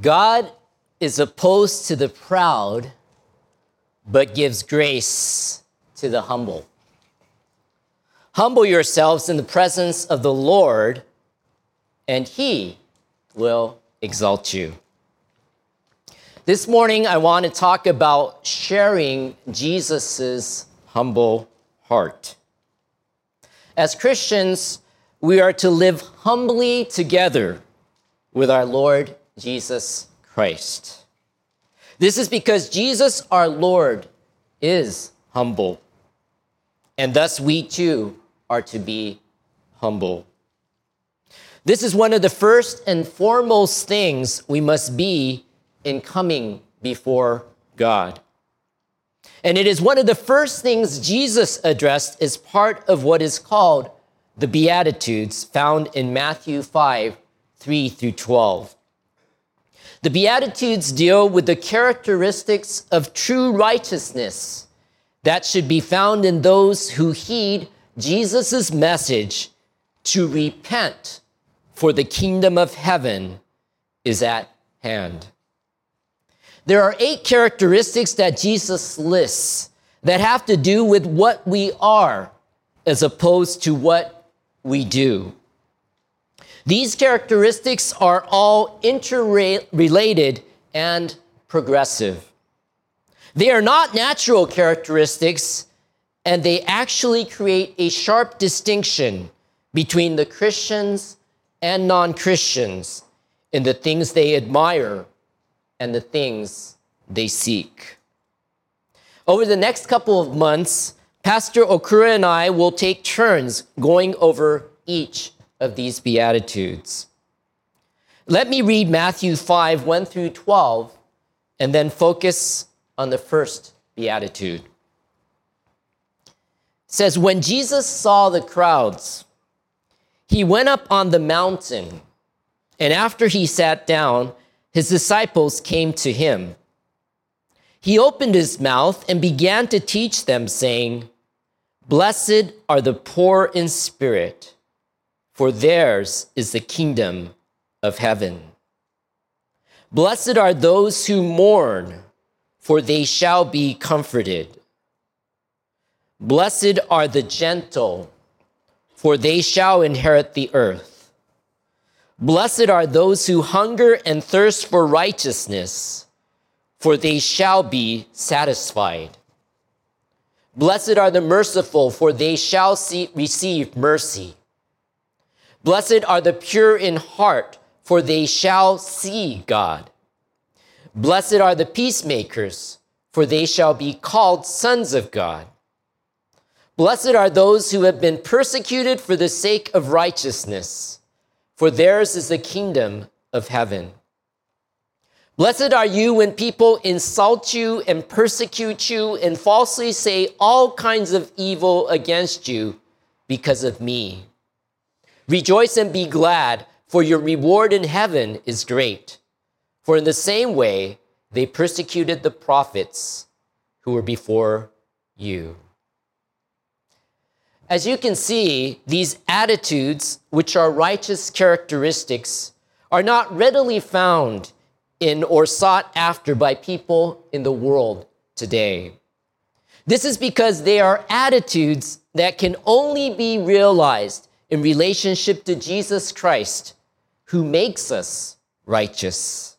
God is opposed to the proud, but gives grace to the humble. Humble yourselves in the presence of the Lord, and he will exalt you. This morning, I want to talk about sharing Jesus' humble heart. As Christians, we are to live humbly together with our Lord Jesus Christ. This is because Jesus, our Lord, is humble. And thus we too are to be humble. This is one of the first and foremost things we must be in coming before God. And it is one of the first things Jesus addressed as part of what is called the Beatitudes found in Matthew 5 3 through 12. The Beatitudes deal with the characteristics of true righteousness that should be found in those who heed Jesus' message to repent, for the kingdom of heaven is at hand. There are eight characteristics that Jesus lists that have to do with what we are as opposed to what we do. These characteristics are all interrelated and progressive. They are not natural characteristics, and they actually create a sharp distinction between the Christians and non Christians in the things they admire and the things they seek. Over the next couple of months, Pastor Okura and I will take turns going over each of these Beatitudes. Let me read Matthew 5 1 through 12 and then focus on the first Beatitude. It says, When Jesus saw the crowds, he went up on the mountain, and after he sat down, his disciples came to him. He opened his mouth and began to teach them, saying, Blessed are the poor in spirit for theirs is the kingdom of heaven. Blessed are those who mourn, for they shall be comforted. Blessed are the gentle, for they shall inherit the earth. Blessed are those who hunger and thirst for righteousness, for they shall be satisfied. Blessed are the merciful, for they shall see, receive mercy. Blessed are the pure in heart, for they shall see God. Blessed are the peacemakers, for they shall be called sons of God. Blessed are those who have been persecuted for the sake of righteousness, for theirs is the kingdom of heaven. Blessed are you when people insult you and persecute you and falsely say all kinds of evil against you because of me. Rejoice and be glad, for your reward in heaven is great. For in the same way, they persecuted the prophets who were before you. As you can see, these attitudes, which are righteous characteristics, are not readily found in or sought after by people in the world today. This is because they are attitudes that can only be realized in relationship to Jesus Christ, who makes us righteous.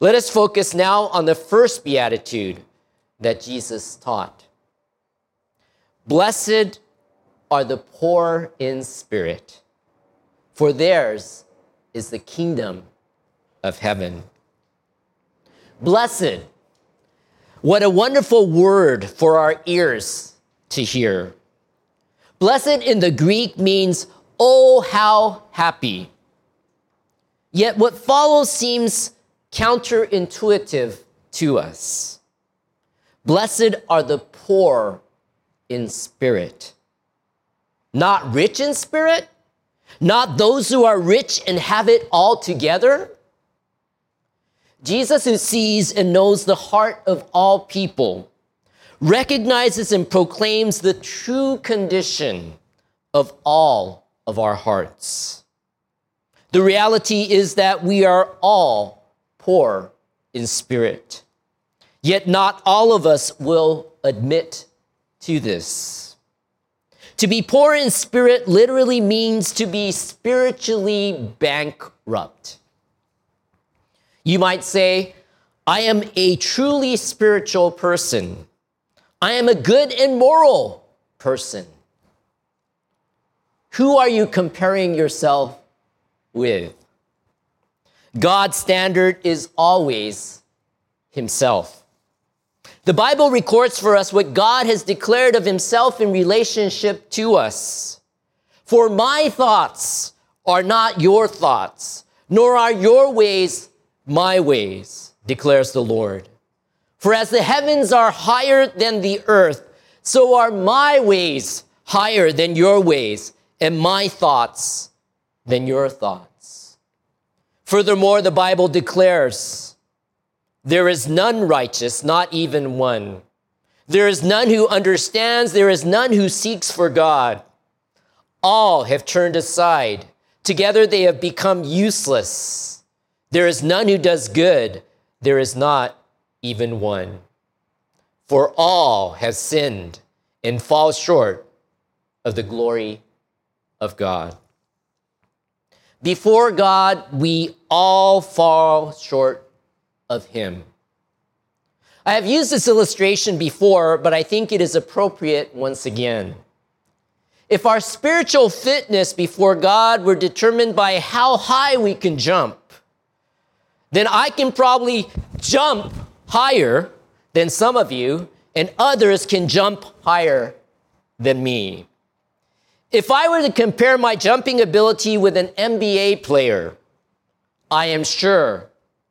Let us focus now on the first beatitude that Jesus taught. Blessed are the poor in spirit, for theirs is the kingdom of heaven. Blessed, what a wonderful word for our ears to hear. Blessed in the Greek means, oh, how happy. Yet what follows seems counterintuitive to us. Blessed are the poor in spirit. Not rich in spirit? Not those who are rich and have it all together? Jesus, who sees and knows the heart of all people, recognizes and proclaims the true condition of all of our hearts. The reality is that we are all poor in spirit. Yet not all of us will admit to this. To be poor in spirit literally means to be spiritually bankrupt. You might say, I am a truly spiritual person. I am a good and moral person. Who are you comparing yourself with? God's standard is always Himself. The Bible records for us what God has declared of Himself in relationship to us. For my thoughts are not your thoughts, nor are your ways my ways, declares the Lord. For as the heavens are higher than the earth, so are my ways higher than your ways, and my thoughts than your thoughts. Furthermore, the Bible declares, there is none righteous, not even one. There is none who understands, there is none who seeks for God. All have turned aside. Together they have become useless. There is none who does good, there is not even one. For all have sinned and fall short of the glory of God. Before God, we all fall short of Him. I have used this illustration before, but I think it is appropriate once again. If our spiritual fitness before God were determined by how high we can jump, then I can probably jump higher than some of you, and others can jump higher than me. If I were to compare my jumping ability with an NBA player, I am sure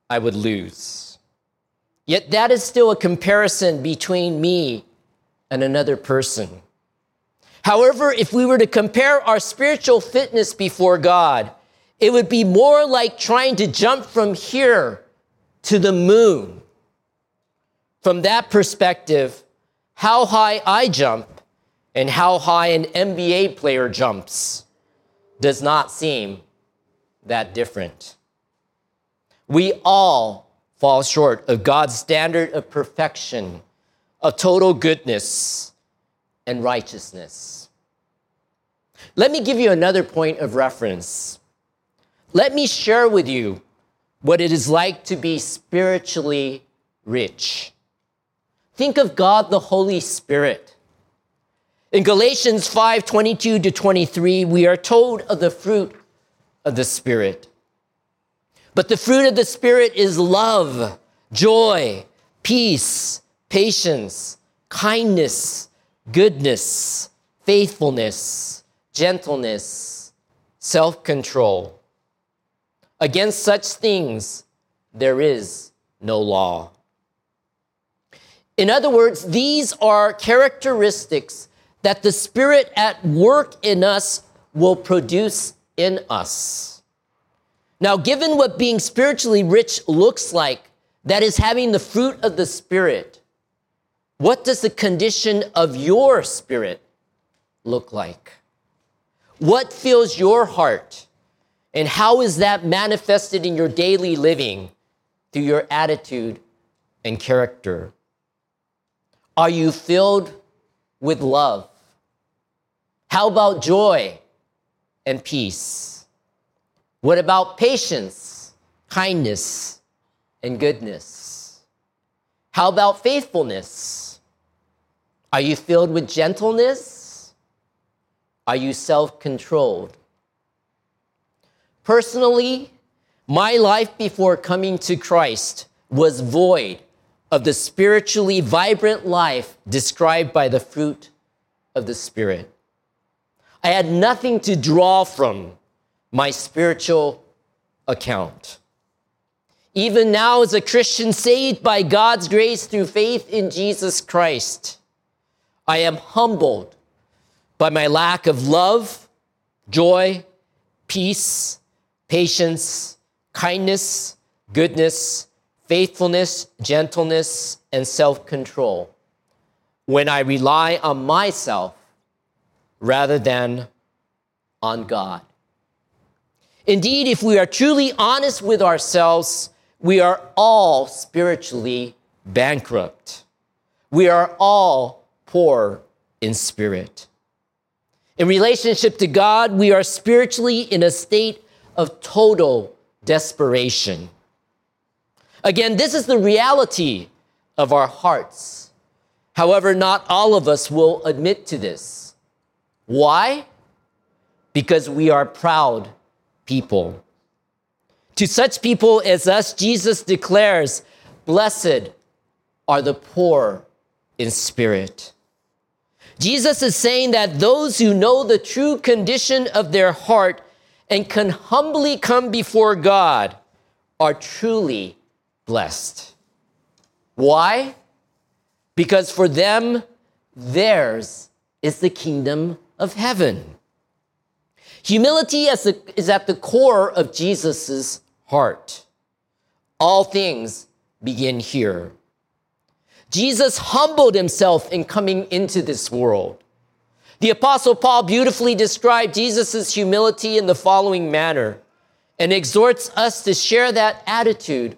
I would lose. Yet that is still a comparison between me and another person. However, if we were to compare our spiritual fitness before God, it would be more like trying to jump from here to the moon. From that perspective, how high I jump and how high an NBA player jumps does not seem that different. We all fall short of God's standard of perfection, of total goodness and righteousness. Let me give you another point of reference. Let me share with you what it is like to be spiritually rich. Think of God the Holy Spirit in Galatians 5 22 to 23, we are told of the fruit of the Spirit. But the fruit of the Spirit is love, joy, peace, patience, kindness, goodness, faithfulness, gentleness, self control. Against such things, there is no law. In other words, these are characteristics that the Spirit at work in us will produce in us. Now, given what being spiritually rich looks like, that is having the fruit of the Spirit, what does the condition of your spirit look like? What fills your heart? And how is that manifested in your daily living through your attitude and character? Are you filled with love? How about joy and peace? What about patience, kindness, and goodness? How about faithfulness? Are you filled with gentleness? Are you self controlled? Personally, my life before coming to Christ was void of the spiritually vibrant life described by the fruit of the Spirit. I had nothing to draw from my spiritual account. Even now, as a Christian saved by God's grace through faith in Jesus Christ, I am humbled by my lack of love, joy, peace, patience, kindness, goodness, faithfulness, gentleness, and self control when I rely on myself rather than on God. Indeed, if we are truly honest with ourselves, we are all spiritually bankrupt. We are all poor in spirit. In relationship to God, we are spiritually in a state of total desperation. Again, this is the reality of our hearts. However, not all of us will admit to this. Why? Because we are proud people. To such people as us, Jesus declares, Blessed are the poor in spirit. Jesus is saying that those who know the true condition of their heart and can humbly come before God are truly blessed. Why? Because for them, theirs is the kingdom of heaven. Humility is at the core of Jesus' heart. All things begin here. Jesus humbled himself in coming into this world. The Apostle Paul beautifully described Jesus' humility in the following manner and exhorts us to share that attitude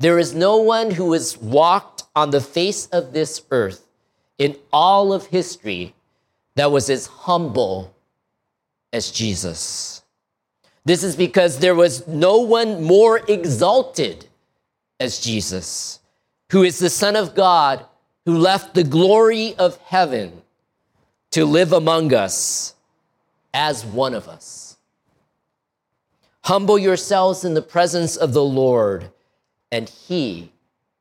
There is no one who has walked on the face of this earth in all of history that was as humble as Jesus. This is because there was no one more exalted as Jesus, who is the Son of God, who left the glory of heaven to live among us as one of us. Humble yourselves in the presence of the Lord, and he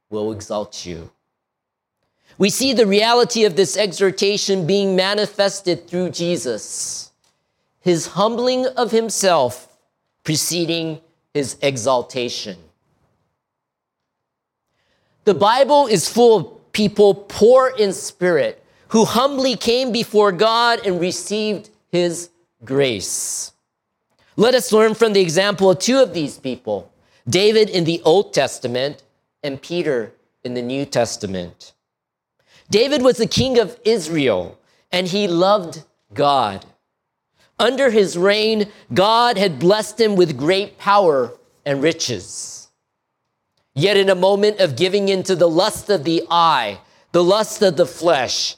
will exalt you. We see the reality of this exhortation being manifested through Jesus, his humbling of himself preceding his exaltation. The Bible is full of people poor in spirit who humbly came before God and received his grace. Let us learn from the example of two of these people David in the Old Testament and Peter in the New Testament. David was the king of Israel and he loved God. Under his reign, God had blessed him with great power and riches. Yet, in a moment of giving in to the lust of the eye, the lust of the flesh,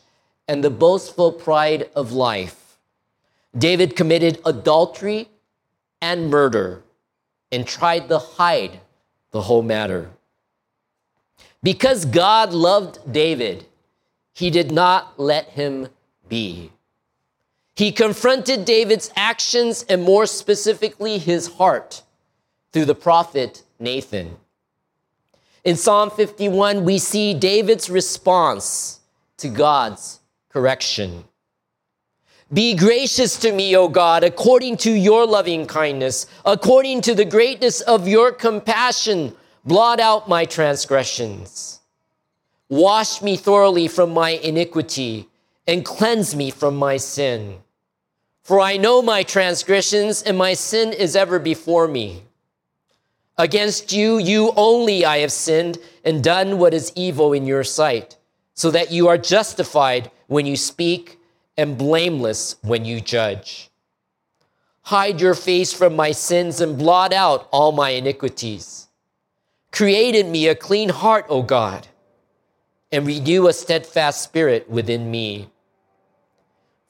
and the boastful pride of life, David committed adultery and murder and tried to hide the whole matter. Because God loved David, he did not let him be. He confronted David's actions and more specifically his heart through the prophet Nathan. In Psalm 51, we see David's response to God's correction. Be gracious to me, O God, according to your loving kindness, according to the greatness of your compassion, blot out my transgressions. Wash me thoroughly from my iniquity and cleanse me from my sin. For I know my transgressions and my sin is ever before me. Against you, you only I have sinned and done what is evil in your sight, so that you are justified when you speak and blameless when you judge. Hide your face from my sins and blot out all my iniquities. Create in me a clean heart, O God and renew a steadfast spirit within me.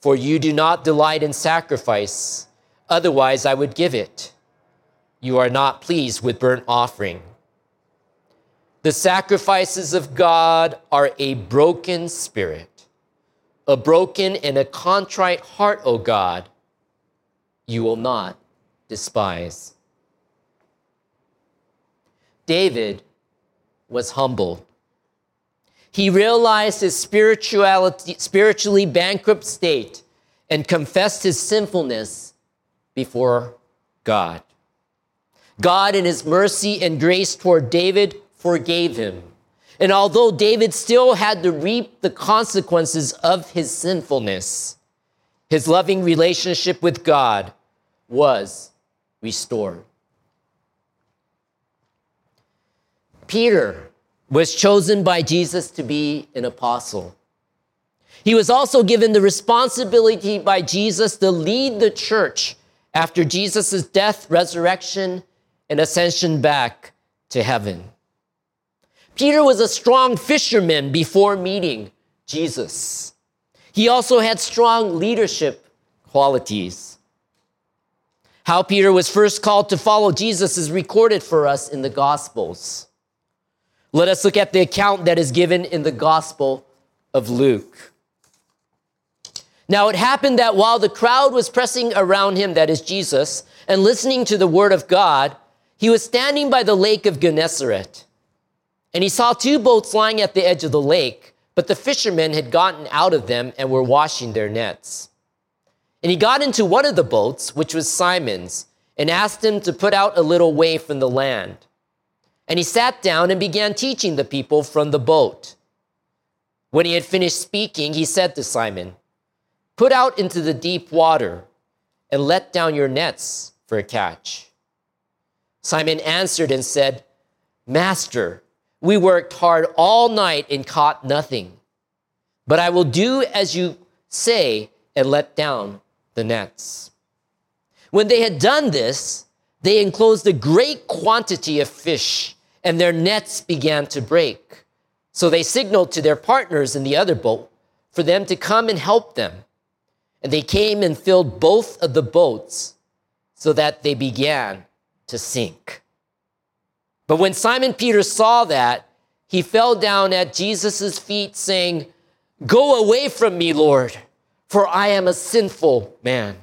For you do not delight in sacrifice, otherwise I would give it. You are not pleased with burnt offering. The sacrifices of God are a broken spirit, a broken and a contrite heart, O God, you will not despise. David was humbled. He realized his spirituality, spiritually bankrupt state and confessed his sinfulness before God. God, in his mercy and grace toward David, forgave him. And although David still had to reap the consequences of his sinfulness, his loving relationship with God was restored. Peter was chosen by Jesus to be an apostle. He was also given the responsibility by Jesus to lead the church after Jesus' death, resurrection, and ascension back to heaven. Peter was a strong fisherman before meeting Jesus. He also had strong leadership qualities. How Peter was first called to follow Jesus is recorded for us in the Gospels. Let us look at the account that is given in the Gospel of Luke. Now it happened that while the crowd was pressing around him, that is Jesus, and listening to the word of God, he was standing by the lake of Gennesaret. And he saw two boats lying at the edge of the lake, but the fishermen had gotten out of them and were washing their nets. And he got into one of the boats, which was Simon's, and asked him to put out a little way from the land. And he sat down and began teaching the people from the boat. When he had finished speaking, he said to Simon, Put out into the deep water and let down your nets for a catch. Simon answered and said, Master, we worked hard all night and caught nothing. But I will do as you say and let down the nets. When they had done this, they enclosed a great quantity of fish, and their nets began to break. So they signaled to their partners in the other boat for them to come and help them. And they came and filled both of the boats so that they began to sink. But when Simon Peter saw that, he fell down at Jesus' feet, saying, Go away from me, Lord for I am a sinful man.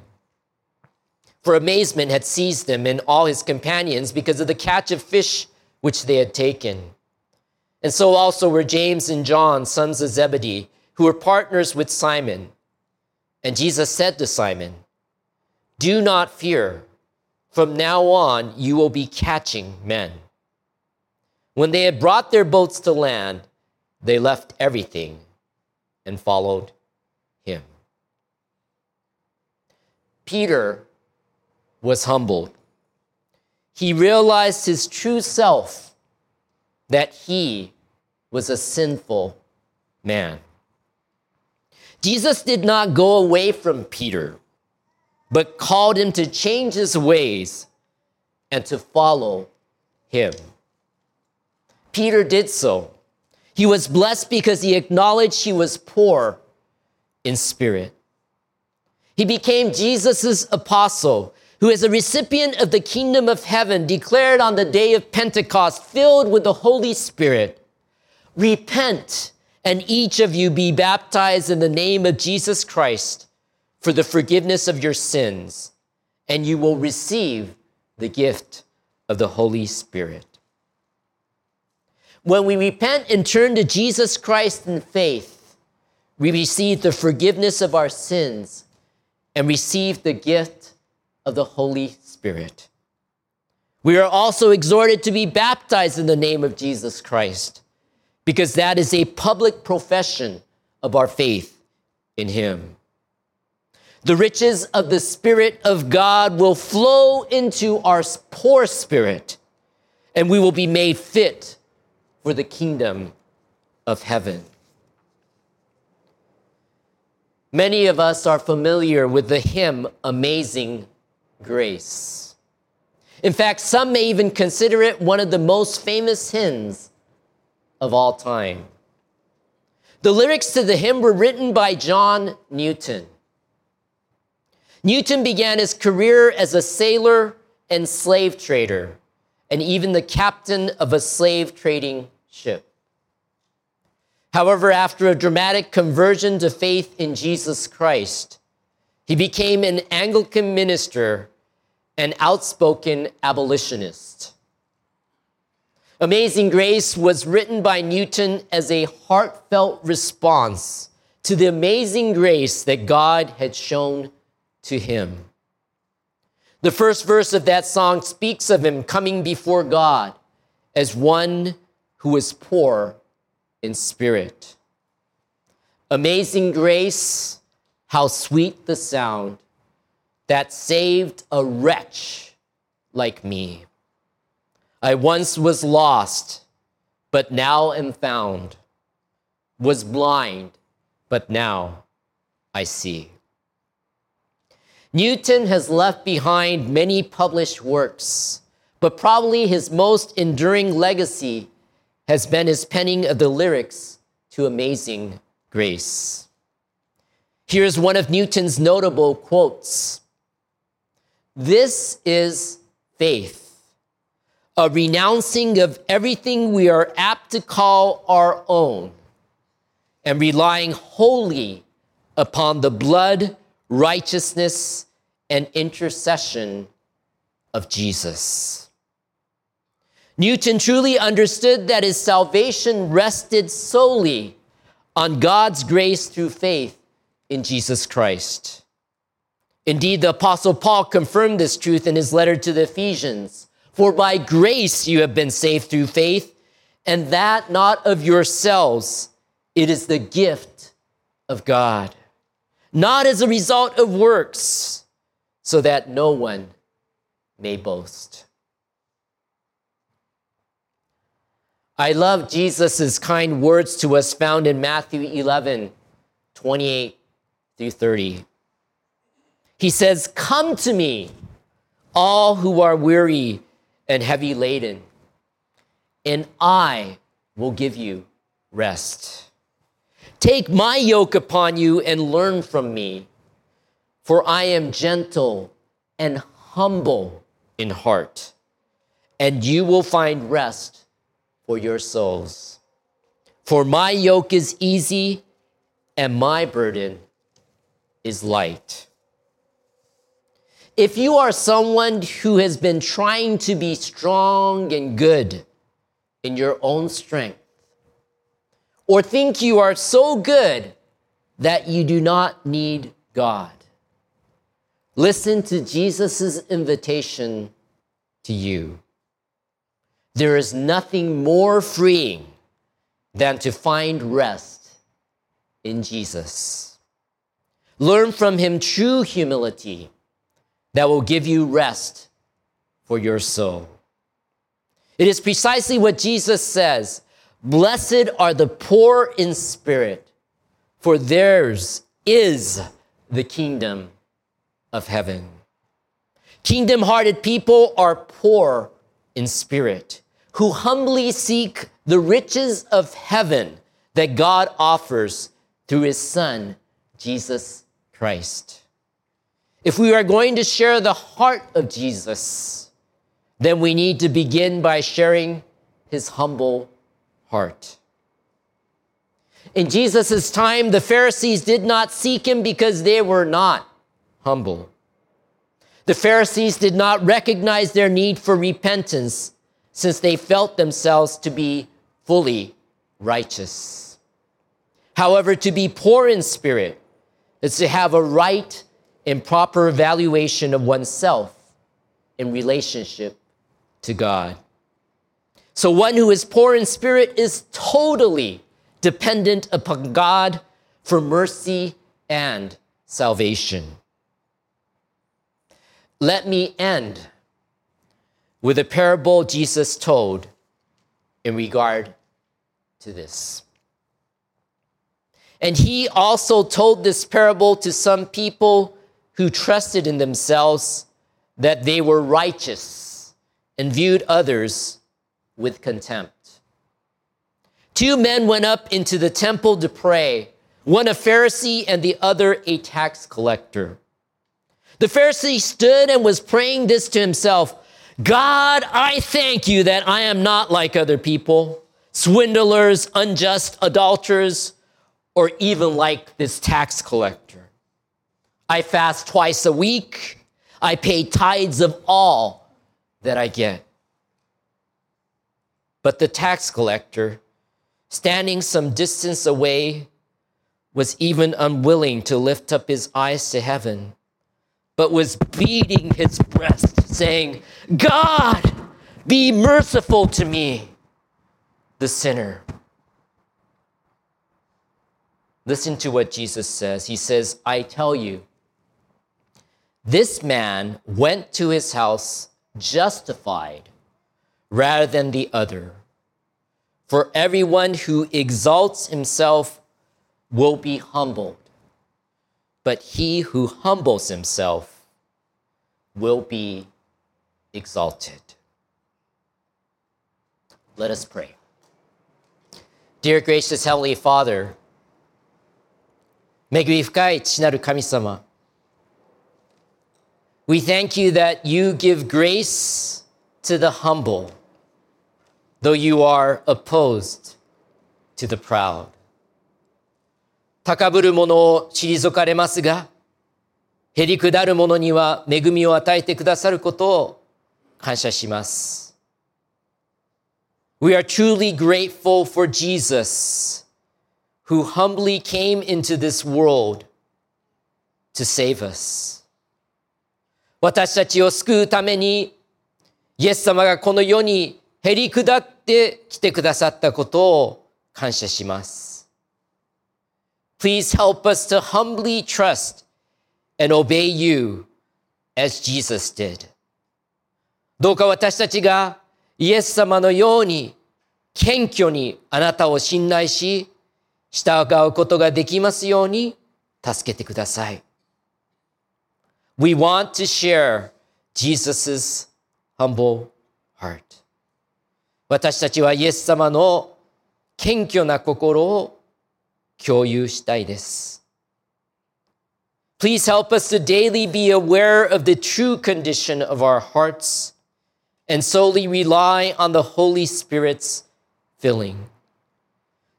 For amazement had seized him and all his companions because of the catch of fish which they had taken. And so also were James and John, sons of Zebedee, who were partners with Simon. And Jesus said to Simon, Do not fear. From now on, you will be catching men. When they had brought their boats to land, they left everything and followed him. Peter was humbled. He realized his true self, that he was a sinful man. Jesus did not go away from Peter, but called him to change his ways and to follow him. Peter did so. He was blessed because he acknowledged he was poor in spirit. He became Jesus' apostle, who is a recipient of the kingdom of heaven, declared on the day of Pentecost, filled with the Holy Spirit. Repent, and each of you be baptized in the name of Jesus Christ for the forgiveness of your sins, and you will receive the gift of the Holy Spirit. When we repent and turn to Jesus Christ in faith, we receive the forgiveness of our sins and receive the gift of the Holy Spirit. We are also exhorted to be baptized in the name of Jesus Christ because that is a public profession of our faith in Him. The riches of the Spirit of God will flow into our poor spirit, and we will be made fit for the kingdom of heaven. Many of us are familiar with the hymn Amazing Grace. In fact, some may even consider it one of the most famous hymns of all time. The lyrics to the hymn were written by John Newton. Newton began his career as a sailor and slave trader, and even the captain of a slave trading ship. However, after a dramatic conversion to faith in Jesus Christ, he became an Anglican minister and outspoken abolitionist. Amazing Grace was written by Newton as a heartfelt response to the amazing grace that God had shown to him. The first verse of that song speaks of him coming before God as one who is poor in spirit. Amazing grace, how sweet the sound that saved a wretch like me. I once was lost, but now am found, was blind, but now I see. Newton has left behind many published works, but probably his most enduring legacy has been his penning of the lyrics to Amazing Grace. Here's one of Newton's notable quotes This is faith a renouncing of everything we are apt to call our own and relying wholly upon the blood, righteousness, and intercession of Jesus. Newton truly understood that his salvation rested solely on God's grace through faith in Jesus Christ. Indeed, the Apostle Paul confirmed this truth in his letter to the Ephesians. For by grace you have been saved through faith, and that not of yourselves. It is the gift of God, not as a result of works, so that no one may boast. I love Jesus' kind words to us found in Matthew 11, 28 through 30. He says, Come to me, all who are weary and heavy laden, and I will give you rest. Take my yoke upon you and learn from me, for I am gentle and humble in heart, and you will find rest for your souls. For my yoke is easy and my burden is light. If you are someone who has been trying to be strong and good in your own strength, or think you are so good that you do not need God, listen to Jesus' invitation to you. There is nothing more freeing than to find rest in Jesus. Learn from him true humility that will give you rest for your soul. It is precisely what Jesus says Blessed are the poor in spirit, for theirs is the kingdom of heaven. Kingdom hearted people are poor in spirit, who humbly seek the riches of heaven that God offers through his Son, Jesus Christ. If we are going to share the heart of Jesus, then we need to begin by sharing his humble heart. In Jesus' time, the Pharisees did not seek him because they were not humble. The Pharisees did not recognize their need for repentance since they felt themselves to be fully righteous. However, to be poor in spirit is to have a right and proper evaluation of oneself in relationship to God. So, one who is poor in spirit is totally dependent upon God for mercy and salvation. Let me end with a parable Jesus told in regard to this. And he also told this parable to some people who trusted in themselves that they were righteous and viewed others with contempt. Two men went up into the temple to pray, one a Pharisee and the other a tax collector. The Pharisee stood and was praying this to himself God, I thank you that I am not like other people swindlers, unjust adulterers, or even like this tax collector. I fast twice a week. I pay tithes of all that I get. But the tax collector, standing some distance away, was even unwilling to lift up his eyes to heaven, but was beating his breast, saying, God, be merciful to me, the sinner. Listen to what Jesus says. He says, I tell you, this man went to his house justified rather than the other. For everyone who exalts himself will be humbled, but he who humbles himself will be exalted. Let us pray. Dear gracious Heavenly Father, 恵み深い父なる神様、We thank you that you give grace to the humble, though you are opposed to the proud. 高ぶる者を退かれますが、へりくだる者には恵みを与えてくださることを感謝します。We are truly grateful for Jesus, who humbly came into this world to save us. 私たちを救うために、イエス様がこの世にへり下って来てくださったことを感謝します。Please help us to humbly trust and obey you as Jesus did. どうか私たちがイエス様のように謙虚にあなたを信頼し、従うことができますように助けてください。We want to share Jesus' humble heart. 私たちはイエス様の謙虚な心を共有したいです。Please help us to daily be aware of the true condition of our hearts and solely rely on the Holy Spirit's filling.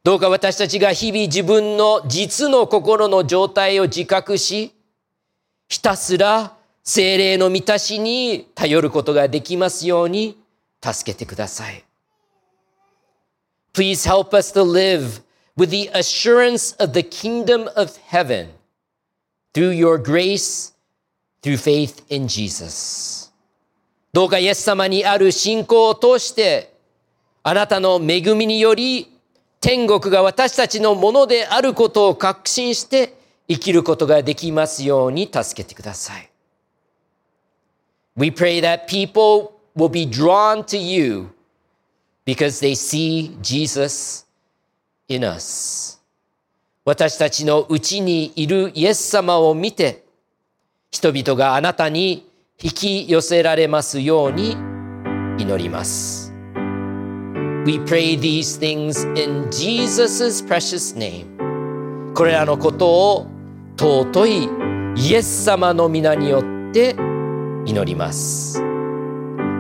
どうか私たちが日々自分の実の心の状態を自覚し、ひたすら精霊の満たしに頼ることができますように助けてください。Please help us to live with the assurance of the kingdom of heaven through your grace, through faith in Jesus. どうかイエス様にある信仰を通して、あなたの恵みにより、天国が私たちのものであることを確信して生きることができますように助けてください。We pray that people will be drawn to you because they see Jesus in us 私たちのうちにいるイエス様を見て人々があなたに引き寄せられますように祈ります。We pray these things in Jesus' precious name. これらのことを尊いイエス様の皆によって祈ります。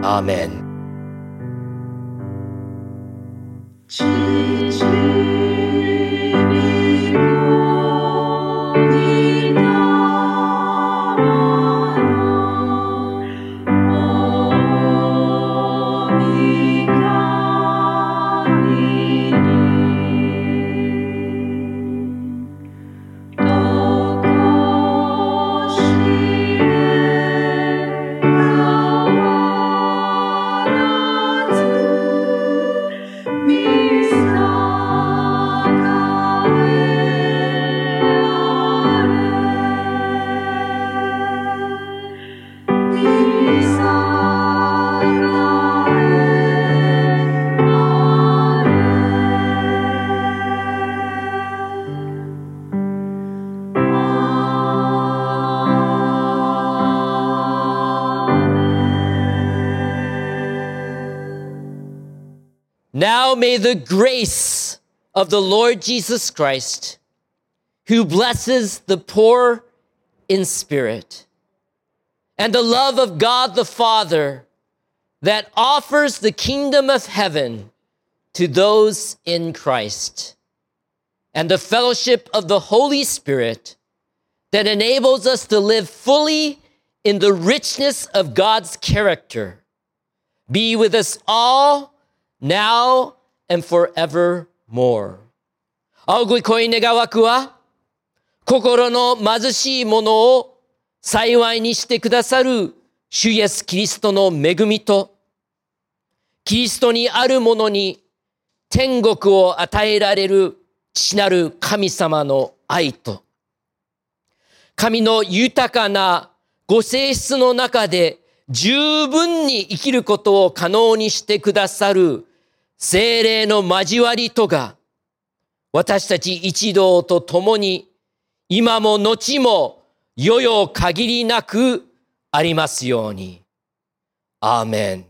アーメン Now may the grace of the Lord Jesus Christ, who blesses the poor in spirit, and the love of God the Father that offers the kingdom of heaven to those in Christ and the fellowship of the Holy Spirit that enables us to live fully in the richness of God's character be with us all now and forevermore. 青ごい恋願わくは心の貧しいものを幸いにしてくださる主イエス・キリストの恵みとキリストにあるものに天国を与えられる父なる神様の愛と神の豊かなご性質の中で十分に生きることを可能にしてくださる精霊の交わりとが私たち一同と共に今も後も世々限りなくありますように。アーメン。